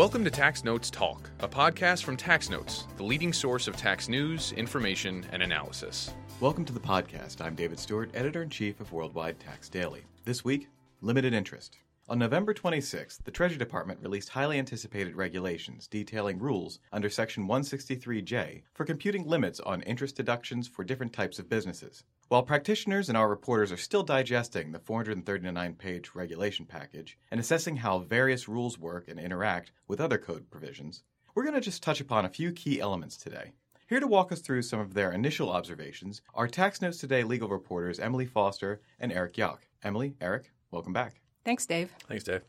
Welcome to Tax Notes Talk, a podcast from Tax Notes, the leading source of tax news, information, and analysis. Welcome to the podcast. I'm David Stewart, editor in chief of Worldwide Tax Daily. This week, limited interest. On November 26th, the Treasury Department released highly anticipated regulations detailing rules under Section 163J for computing limits on interest deductions for different types of businesses. While practitioners and our reporters are still digesting the 439 page regulation package and assessing how various rules work and interact with other code provisions, we're going to just touch upon a few key elements today. Here to walk us through some of their initial observations are Tax Notes Today legal reporters Emily Foster and Eric Yauch. Emily, Eric, welcome back. Thanks, Dave. Thanks, Dave.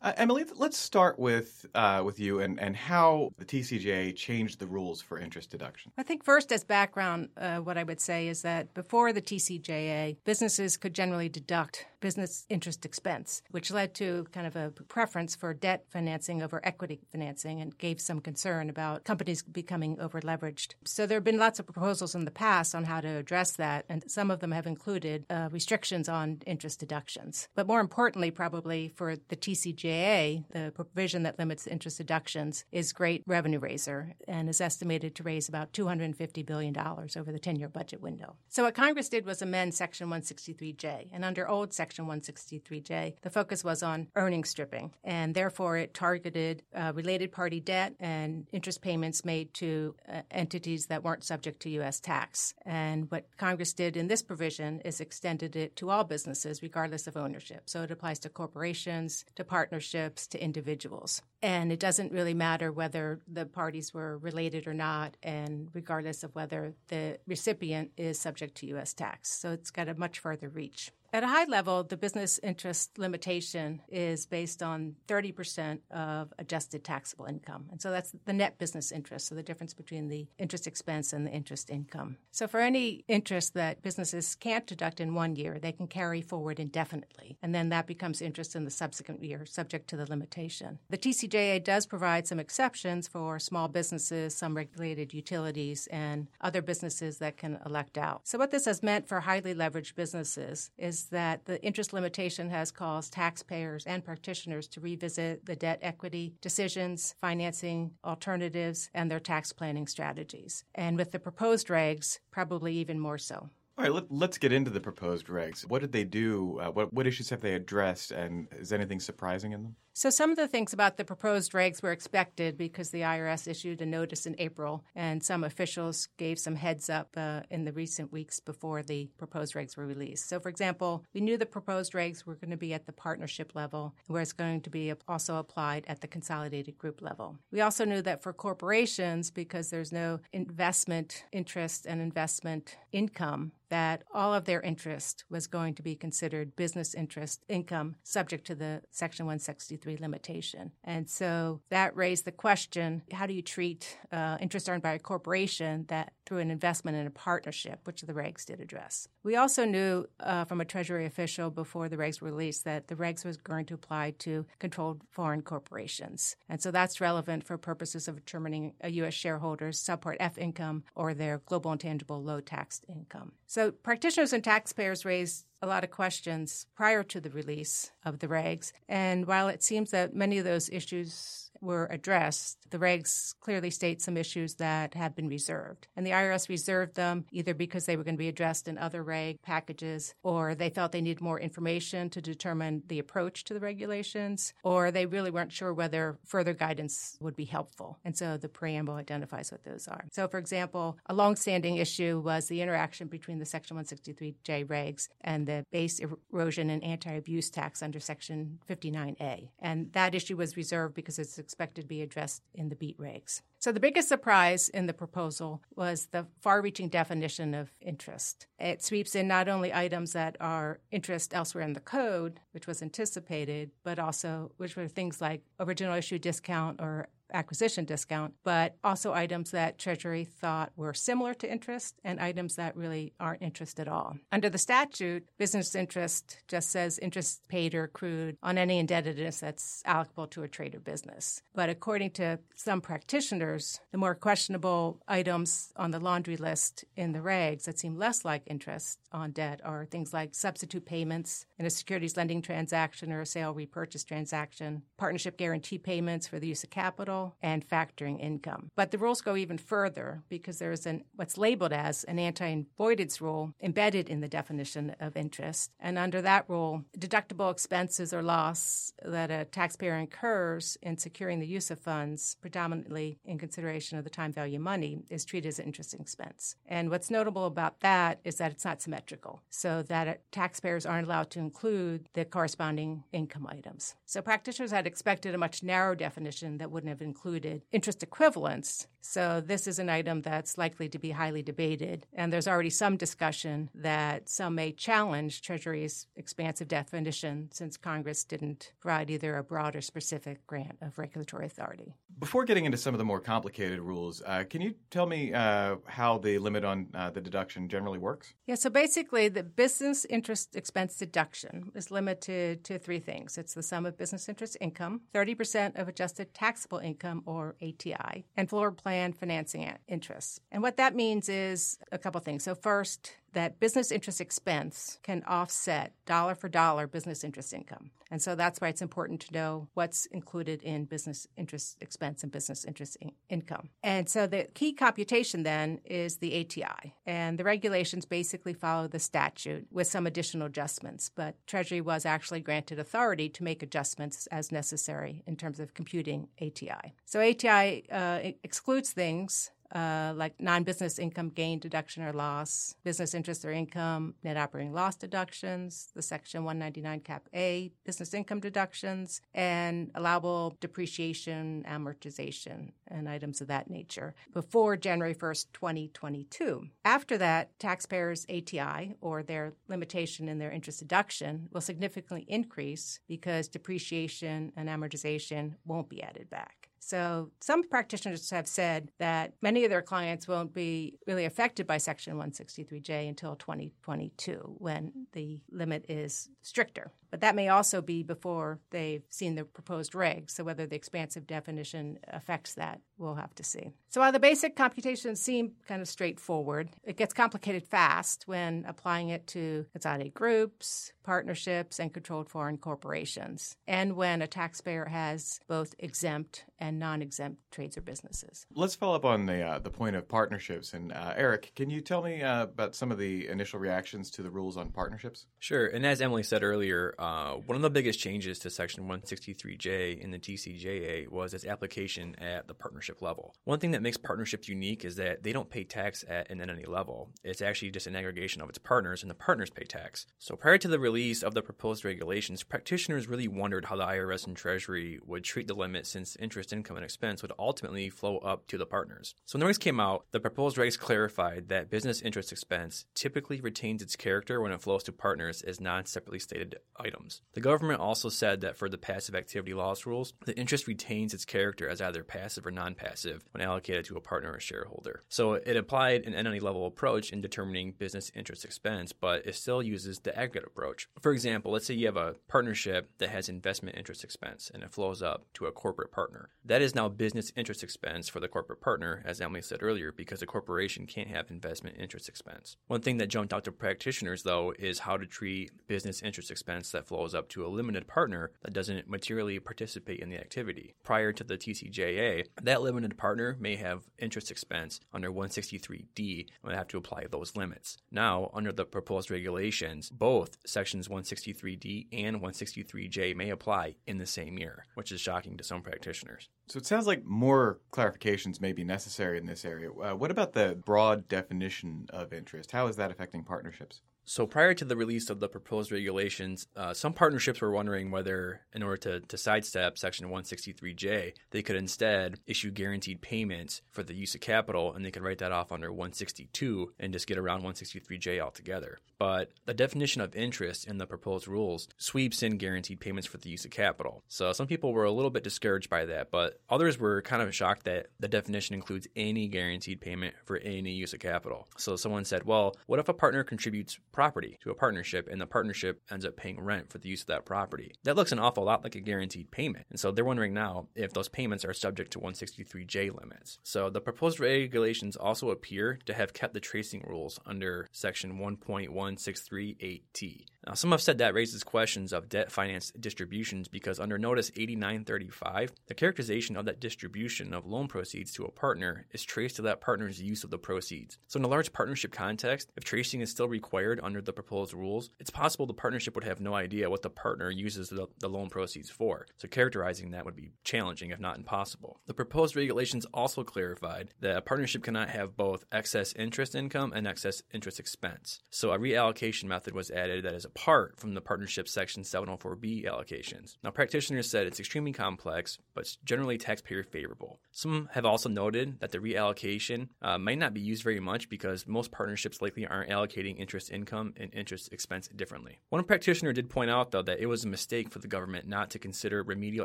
Uh, Emily, let's start with uh, with you and, and how the TCJA changed the rules for interest deduction. I think first, as background, uh, what I would say is that before the TCJA, businesses could generally deduct business interest expense, which led to kind of a preference for debt financing over equity financing and gave some concern about companies becoming over leveraged. So there have been lots of proposals in the past on how to address that, and some of them have included uh, restrictions on interest deductions. But more importantly, probably for the TCJA, the provision that limits interest deductions is great revenue raiser and is estimated to raise about $250 billion over the 10 year budget window. So what Congress did was amend Section 163J, and under old Section Section 163J, the focus was on earnings stripping, and therefore it targeted uh, related party debt and interest payments made to uh, entities that weren't subject to U.S. tax. And what Congress did in this provision is extended it to all businesses, regardless of ownership. So it applies to corporations, to partnerships, to individuals. And it doesn't really matter whether the parties were related or not, and regardless of whether the recipient is subject to U.S. tax. So it's got a much further reach. At a high level, the business interest limitation is based on 30% of adjusted taxable income. And so that's the net business interest, so the difference between the interest expense and the interest income. So for any interest that businesses can't deduct in one year, they can carry forward indefinitely. And then that becomes interest in the subsequent year, subject to the limitation. The TCJA does provide some exceptions for small businesses, some regulated utilities, and other businesses that can elect out. So what this has meant for highly leveraged businesses is is that the interest limitation has caused taxpayers and practitioners to revisit the debt equity decisions, financing alternatives, and their tax planning strategies. And with the proposed regs, probably even more so. All right, let, us get into the proposed regs. What did they do? Uh, what, what issues have they addressed? And is anything surprising in them? So, some of the things about the proposed regs were expected because the IRS issued a notice in April, and some officials gave some heads up uh, in the recent weeks before the proposed regs were released. So, for example, we knew the proposed regs were going to be at the partnership level, where it's going to be also applied at the consolidated group level. We also knew that for corporations, because there's no investment interest and investment income, that all of their interest was going to be considered business interest income subject to the Section 163 limitation. And so that raised the question how do you treat uh, interest earned by a corporation that through an investment in a partnership, which the regs did address? We also knew uh, from a Treasury official before the regs were released that the regs was going to apply to controlled foreign corporations. And so that's relevant for purposes of determining a U.S. shareholder's subpart F income or their global intangible low taxed income. So practitioners and taxpayers raised a lot of questions prior to the release of the regs. And while it seems that many of those issues were addressed, the regs clearly state some issues that have been reserved. And the IRS reserved them either because they were going to be addressed in other reg packages, or they felt they needed more information to determine the approach to the regulations, or they really weren't sure whether further guidance would be helpful. And so the preamble identifies what those are. So, for example, a longstanding issue was the interaction between the Section 163J regs and the base er-, erosion and anti abuse tax under Section 59A. And that issue was reserved because it's expected to be addressed in the BEAT regs. So the biggest surprise in the proposal was the far-reaching definition of interest. It sweeps in not only items that are interest elsewhere in the code, which was anticipated, but also which were things like original issue discount or acquisition discount, but also items that Treasury thought were similar to interest and items that really aren't interest at all. Under the statute, business interest just says interest paid or accrued on any indebtedness that's allocable to a trade or business. But according to some practitioners, the more questionable items on the laundry list in the regs that seem less like interest on debt are things like substitute payments in a securities lending transaction or a sale repurchase transaction, partnership guarantee payments for the use of capital, and factoring income. But the rules go even further because there is an what's labeled as an anti-avoidance rule embedded in the definition of interest. And under that rule, deductible expenses or loss that a taxpayer incurs in securing the use of funds, predominantly in consideration of the time value of money, is treated as an interest expense. And what's notable about that is that it's not symmetrical, so that taxpayers aren't allowed to include the corresponding income items. So practitioners had expected a much narrower definition that wouldn't have included interest equivalents. So this is an item that's likely to be highly debated. And there's already some discussion that some may challenge Treasury's expansive definition since Congress didn't provide either a broad or specific grant of regulatory authority. Before getting into some of the more complicated rules, uh, can you tell me uh, how the limit on uh, the deduction generally works? Yeah, so basically, the business interest expense deduction is limited to three things it's the sum of business interest income, 30% of adjusted taxable income, or ATI, and floor plan financing interest. And what that means is a couple things. So, first, that business interest expense can offset dollar for dollar business interest income. And so that's why it's important to know what's included in business interest expense and business interest in- income. And so the key computation then is the ATI. And the regulations basically follow the statute with some additional adjustments, but Treasury was actually granted authority to make adjustments as necessary in terms of computing ATI. So ATI uh, excludes things uh, like non business income gain deduction or loss, business interest or income, net operating loss deductions, the Section 199 Cap A business income deductions, and allowable depreciation, amortization, and items of that nature before January 1st, 2022. After that, taxpayers' ATI or their limitation in their interest deduction will significantly increase because depreciation and amortization won't be added back. So some practitioners have said that many of their clients won't be really affected by Section 163J until 2022 when the limit is stricter. But that may also be before they've seen the proposed regs. So whether the expansive definition affects that, we'll have to see. So while the basic computations seem kind of straightforward, it gets complicated fast when applying it to consolidated groups, partnerships, and controlled foreign corporations, and when a taxpayer has both exempt and non-exempt trades or businesses. Let's follow up on the uh, the point of partnerships. And uh, Eric, can you tell me uh, about some of the initial reactions to the rules on partnerships? Sure. And as Emily said earlier, uh, one of the biggest changes to Section 163J in the TCJA was its application at the partnership level. One thing that makes partnerships unique is that they don't pay tax at an entity level. It's actually just an aggregation of its partners, and the partners pay tax. So prior to the release of the proposed regulations, practitioners really wondered how the IRS and Treasury would treat the limit since interest income and expense would ultimately flow up to the partners. So when the regs came out, the proposed regs clarified that business interest expense typically retains its character when it flows to partners as non-separately stated items. The government also said that for the passive activity loss rules, the interest retains its character as either passive or non passive when allocated to a partner or shareholder. So it applied an entity level approach in determining business interest expense, but it still uses the aggregate approach. For example, let's say you have a partnership that has investment interest expense and it flows up to a corporate partner. That is now business interest expense for the corporate partner, as Emily said earlier, because a corporation can't have investment interest expense. One thing that jumped out to practitioners, though, is how to treat business interest expense that flows up to a limited partner that doesn't materially participate in the activity. Prior to the TCJA, that limited partner may have interest expense under 163D and would have to apply those limits. Now, under the proposed regulations, both sections 163D and 163J may apply in the same year, which is shocking to some practitioners. So it sounds like more clarifications may be necessary in this area. Uh, what about the broad definition of interest? How is that affecting partnerships? So prior to the release of the proposed regulations, uh, some partnerships were wondering whether, in order to, to sidestep Section 163J, they could instead issue guaranteed payments for the use of capital, and they could write that off under 162 and just get around 163J altogether. But the definition of interest in the proposed rules sweeps in guaranteed payments for the use of capital. So some people were a little bit discouraged by that, but others were kind of shocked that the definition includes any guaranteed payment for any use of capital. So someone said, well, what if a partner contributes property to a partnership and the partnership ends up paying rent for the use of that property? That looks an awful lot like a guaranteed payment. And so they're wondering now if those payments are subject to 163J limits. So the proposed regulations also appear to have kept the tracing rules under section 1.1638T. Now, some have said that raises questions of debt finance distributions because under Notice 8935, the characterization of that distribution of loan proceeds to a partner is traced to that partner's use of the proceeds. So, in a large partnership context, if tracing is still required under the proposed rules, it's possible the partnership would have no idea what the partner uses the, the loan proceeds for. So, characterizing that would be challenging, if not impossible. The proposed regulations also clarified that a partnership cannot have both excess interest income and excess interest expense. So, a reallocation method was added that is apart from the partnership section 704B allocations. Now, practitioners said it's extremely complex, but generally taxpayer favorable. Some have also noted that the reallocation uh, might not be used very much because most partnerships likely aren't allocating interest income and interest expense differently. One practitioner did point out, though, that it was a mistake for the government not to consider remedial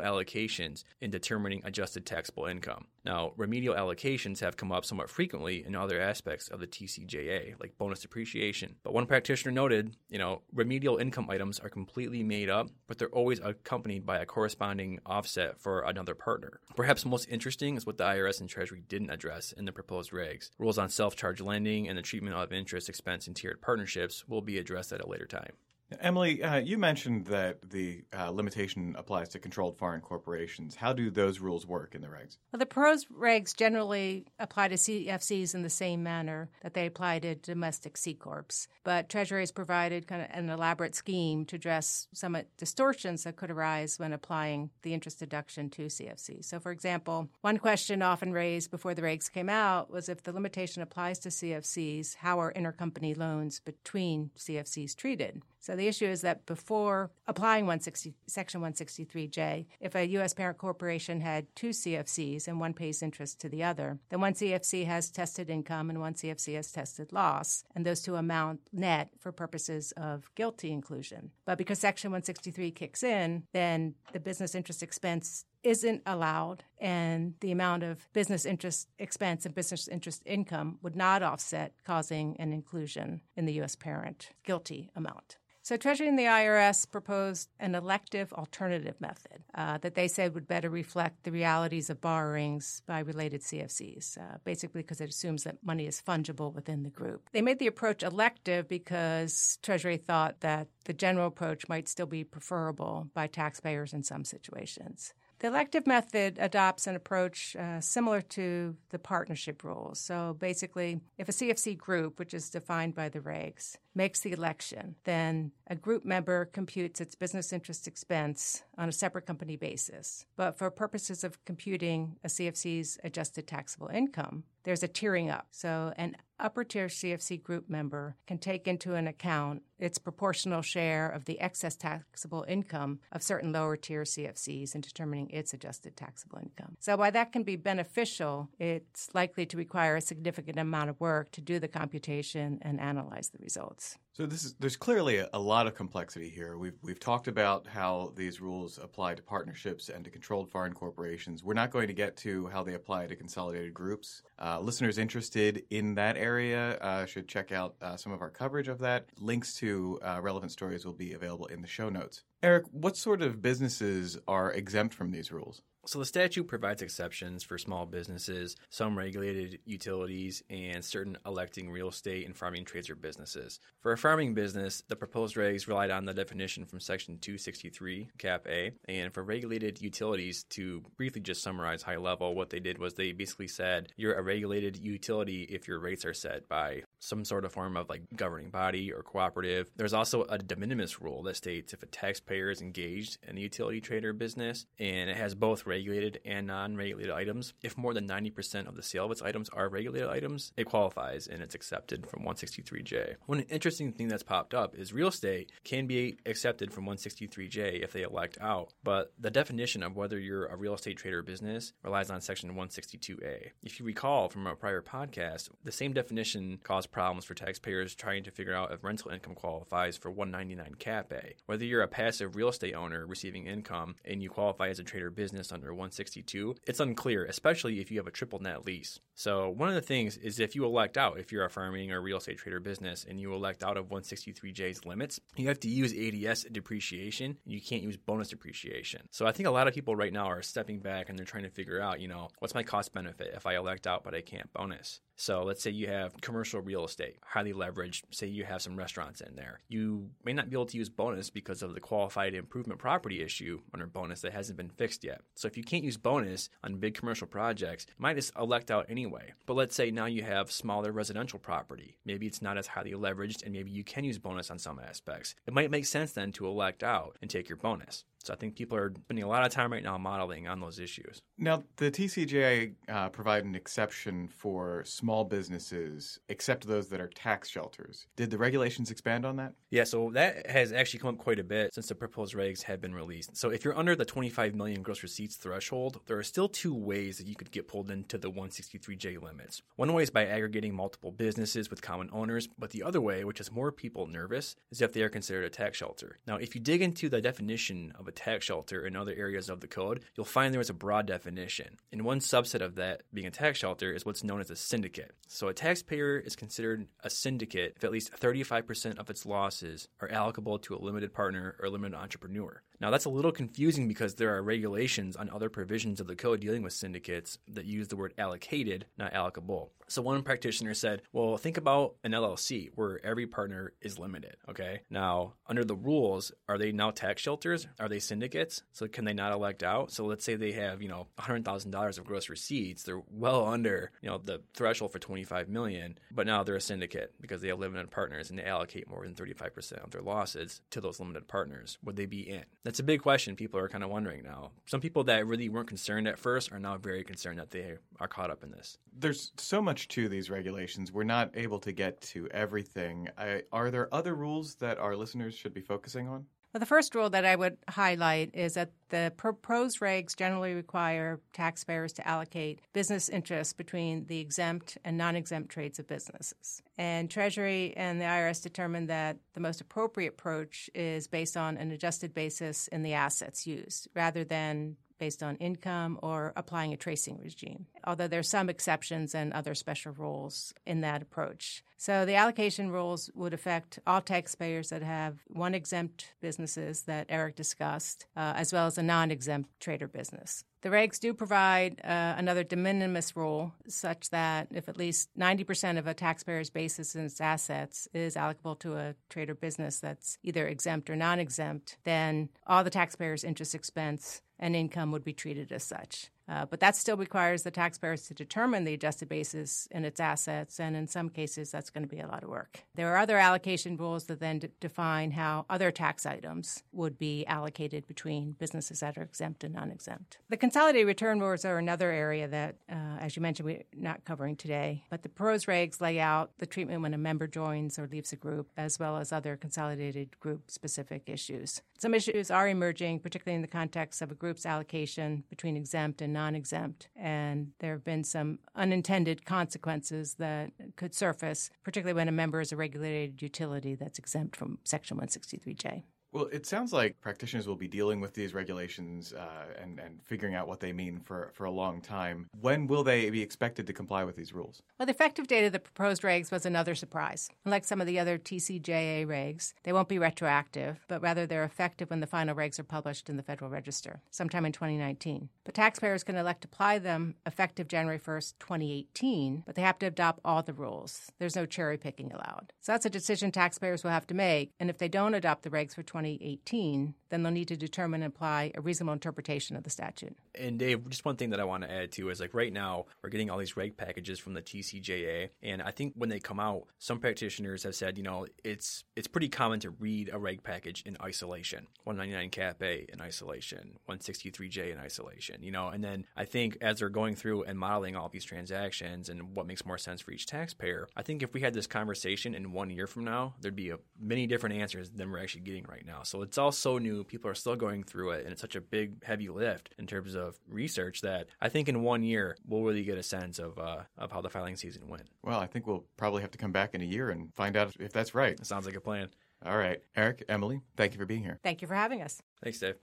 allocations in determining adjusted taxable income. Now, remedial allocations have come up somewhat frequently in other aspects of the TCJA, like bonus depreciation. But one practitioner noted, you know, remedial income items are completely made up, but they're always accompanied by a corresponding offset for another partner. Perhaps most interesting is what the IRS and Treasury didn't address in the proposed regs. Rules on self charge lending and the treatment of interest expense in tiered partnerships will be addressed at a later time. Emily, uh, you mentioned that the uh, limitation applies to controlled foreign corporations. How do those rules work in the regs? Well, the pros regs generally apply to CFCs in the same manner that they apply to domestic C corps, but Treasury has provided kind of an elaborate scheme to address some distortions that could arise when applying the interest deduction to CFCs. So, for example, one question often raised before the regs came out was if the limitation applies to CFCs, how are intercompany loans between CFCs treated? So the issue is that before applying 160, Section 163J, if a U.S. parent corporation had two CFCs and one pays interest to the other, then one CFC has tested income and one CFC has tested loss, and those two amount net for purposes of GILTI inclusion. But because Section 163 kicks in, then the business interest expense isn't allowed, and the amount of business interest expense and business interest income would not offset, causing an inclusion in the U.S. parent GILTI amount. So, Treasury and the IRS proposed an elective alternative method uh, that they said would better reflect the realities of borrowings by related CFCs, uh, basically because it assumes that money is fungible within the group. They made the approach elective because Treasury thought that the general approach might still be preferable by taxpayers in some situations. The elective method adopts an approach uh, similar to the partnership rules. So basically, if a CFC group, which is defined by the regs, makes the election, then a group member computes its business interest expense on a separate company basis. But for purposes of computing a CFC's adjusted taxable income, there's a tiering up. So an upper tier CFC group member can take into an account its proportional share of the excess taxable income of certain lower tier CFCs in determining its adjusted taxable income. So while that can be beneficial, it's likely to require a significant amount of work to do the computation and analyze the results. So this is there's clearly a, a, lot of complexity here. We've we've talked about how these rules apply to partnerships and to controlled foreign corporations. We're not going to get to how they apply to consolidated groups. Uh, listeners interested in that area uh, should check out uh, some of our coverage of that. Links to uh, relevant stories will be available in the show notes. Eric, what sort of businesses are exempt from these rules? So the statute provides exceptions for small businesses, some regulated utilities, and certain electing real estate and farming trades or businesses. For a farming business, the proposed regs relied on the definition from Section 263, Cap A. And for regulated utilities, to briefly just summarize high level, what they did was they basically said you're a regulated utility if your rates are set by some sort of form of like governing body or cooperative. There's also a de minimis rule that states if a taxpayer is engaged in a utility trade or business and it has both regulated and non regulated items, if more than 90% of the sale of its items are regulated items, it qualifies and it's accepted from 163J. One interesting thing that's popped up is real estate can be accepted from 163J if they elect out, but the definition of whether you're a real estate trader or business relies on section 162A. If you recall from a prior podcast, the same definition caused problems for taxpayers trying to figure out if rental income qualifies for 199 Cap A. Whether you're a passive real estate owner receiving income and you qualify as a trader business under 162, it's unclear, especially if you have a triple net lease. So, one of the things is if you elect out, if you're a farming or real estate trader business and you elect out of 163J's limits, you have to use ADS depreciation. You can't use bonus depreciation. So, I think a lot of people right now are stepping back and they're trying to figure out, you know, what's my cost benefit if I elect out but I can't bonus? So let's say you have commercial real estate, highly leveraged. Say you have some restaurants in there. You may not be able to use bonus because of the qualified improvement property issue under bonus that hasn't been fixed yet. So if you can't use bonus on big commercial projects, you might just elect out anyway. But let's say now you have smaller residential property. Maybe it's not as highly leveraged and maybe you can use bonus on some aspects. It might make sense then to elect out and take your bonus. So I think people are spending a lot of time right now modeling on those issues. Now, the TCJA uh, provide an exception for small businesses, except those that are tax shelters. Did the regulations expand on that? Yeah, so that has actually come up quite a bit since the proposed regs have been released. So if you're under the 25 million gross receipts threshold, there are still two ways that you could get pulled into the 163J limits. One way is by aggregating multiple businesses with common owners, but the other way, which is more people nervous, is if they are considered a tax shelter. Now, if you dig into the definition of a tax shelter in other areas of the code, you'll find there is a broad definition. And one subset of that being a tax shelter is what's known as a syndicate. So a taxpayer is considered a syndicate if at least 35% of its losses are allocable to a limited partner or limited entrepreneur. Now, that's a little confusing because there are regulations on other provisions of the code dealing with syndicates that use the word allocated, not allocable. So, one practitioner said, well, think about an LLC where every partner is limited. Okay. Now, under the rules, are they now tax shelters? Are they syndicates? So, can they not elect out? So, let's say they have, you know, $100,000 of gross receipts. They're well under, you know, the threshold for 25 million, but now they're a syndicate because they have limited partners and they allocate more than 35% of their losses to those limited partners. Would they be in? That's a big question people are kind of wondering now. Some people that really weren't concerned at first are now very concerned that they are caught up in this. There's so much to these regulations. We're not able to get to everything. I, are there other rules that our listeners should be focusing on? Well, the first rule that I would highlight is that the proposed regs generally require taxpayers to allocate business interests between the exempt and non exempt trades of businesses. And Treasury and the IRS determined that the most appropriate approach is based on an adjusted basis in the assets used rather than based on income or applying a tracing regime, although there are some exceptions and other special rules in that approach. So the allocation rules would affect all taxpayers that have one exempt businesses that Eric discussed, uh, as well as a non exempt trader business. The regs do provide uh, another de minimis rule, such that if at least 90% of a taxpayer's basis in its assets is allocable to a trader business that's either exempt or non exempt, then all the taxpayer's interest expense and income would be treated as such. Uh, but that still requires the taxpayers to determine the adjusted basis in its assets, and in some cases, that's going to be a lot of work. There are other allocation rules that then d- define how other tax items would be allocated between businesses that are exempt and non exempt. The consolidated return rules are another area that, uh, as you mentioned, we're not covering today, but the pros regs lay out the treatment when a member joins or leaves a group, as well as other consolidated group specific issues. Some issues are emerging, particularly in the context of a group's allocation between exempt and non exempt. And there have been some unintended consequences that could surface, particularly when a member is a regulated utility that's exempt from Section 163J. Well, it sounds like practitioners will be dealing with these regulations uh, and, and figuring out what they mean for, for a long time. When will they be expected to comply with these rules? Well, the effective date of the proposed regs was another surprise. Unlike some of the other TCJA regs, they won't be retroactive, but rather they're effective when the final regs are published in the Federal Register, sometime in 2019. But taxpayers can elect to apply them effective January 1st, 2018, but they have to adopt all the rules. There's no cherry picking allowed. So that's a decision taxpayers will have to make, and if they don't adopt the regs for 20 2018, then they'll need to determine and apply a reasonable interpretation of the statute. And Dave, just one thing that I want to add to is like right now we're getting all these reg packages from the TCJA, and I think when they come out, some practitioners have said, you know, it's it's pretty common to read a reg package in isolation, 199 Cap A in isolation, 163J in isolation, you know, and then I think as they're going through and modeling all these transactions and what makes more sense for each taxpayer, I think if we had this conversation in one year from now, there'd be a, many different answers than we're actually getting right now. So it's all so new. People are still going through it, and it's such a big, heavy lift in terms of research that I think in one year we'll really get a sense of uh, of how the filing season went. Well, I think we'll probably have to come back in a year and find out if that's right. It sounds like a plan. All right. Eric, Emily, thank you for being here. Thank you for having us. Thanks, Dave.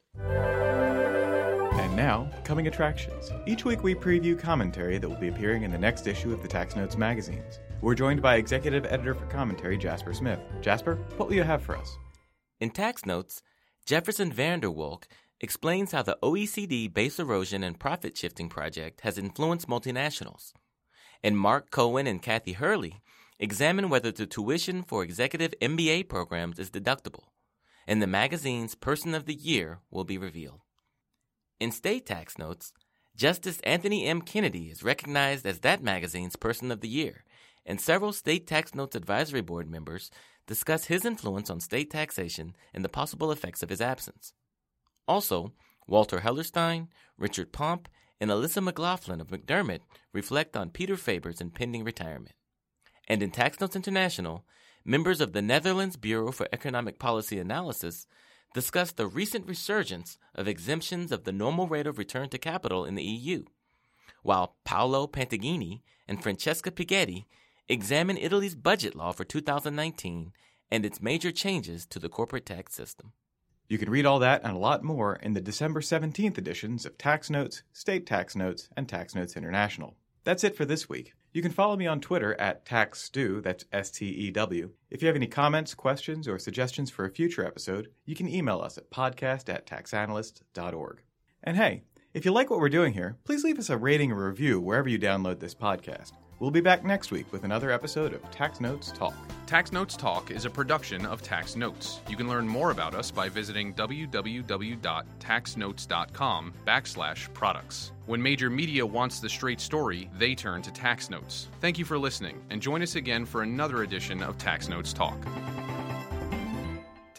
And now, coming attractions. Each week we preview commentary that will be appearing in the next issue of the Tax Notes magazines. We're joined by Executive Editor for Commentary, Jasper Smith. Jasper, what will you have for us? In Tax Notes, Jefferson Vanderwolk explains how the OECD Base Erosion and Profit Shifting Project has influenced multinationals. And Mark Cohen and Kathy Hurley examine whether the tuition for executive MBA programs is deductible. And the magazine's Person of the Year will be revealed. In State Tax Notes, Justice Anthony M. Kennedy is recognized as that magazine's Person of the Year, and several State Tax Notes Advisory Board members discuss his influence on state taxation and the possible effects of his absence. Also, Walter Hellerstein, Richard Pomp, and Alyssa McLaughlin of McDermott reflect on Peter Faber's impending retirement. And in Tax Notes International, members of the Netherlands Bureau for Economic Policy Analysis discuss the recent resurgence of exemptions of the normal rate of return to capital in the EU, while Paolo Panteghini and Francesca Pighetti examine Italy's budget law for 2019 and its major changes to the corporate tax system. You can read all that and a lot more in the December 17th editions of Tax Notes, State Tax Notes, and Tax Notes International. That's it for this week. You can follow me on Twitter at TaxStew, that's S T E W. If you have any comments, questions, or suggestions for a future episode, you can email us at podcast at taxanalyst.org. And hey, if you like what we're doing here, please leave us a rating or review wherever you download this podcast. We'll be back next week with another episode of Tax Notes Talk. Tax Notes Talk is a production of Tax Notes. You can learn more about us by visiting www.taxnotes.com backslash products. When major media wants the straight story, they turn to Tax Notes. Thank you for listening, and join us again for another edition of Tax Notes Talk.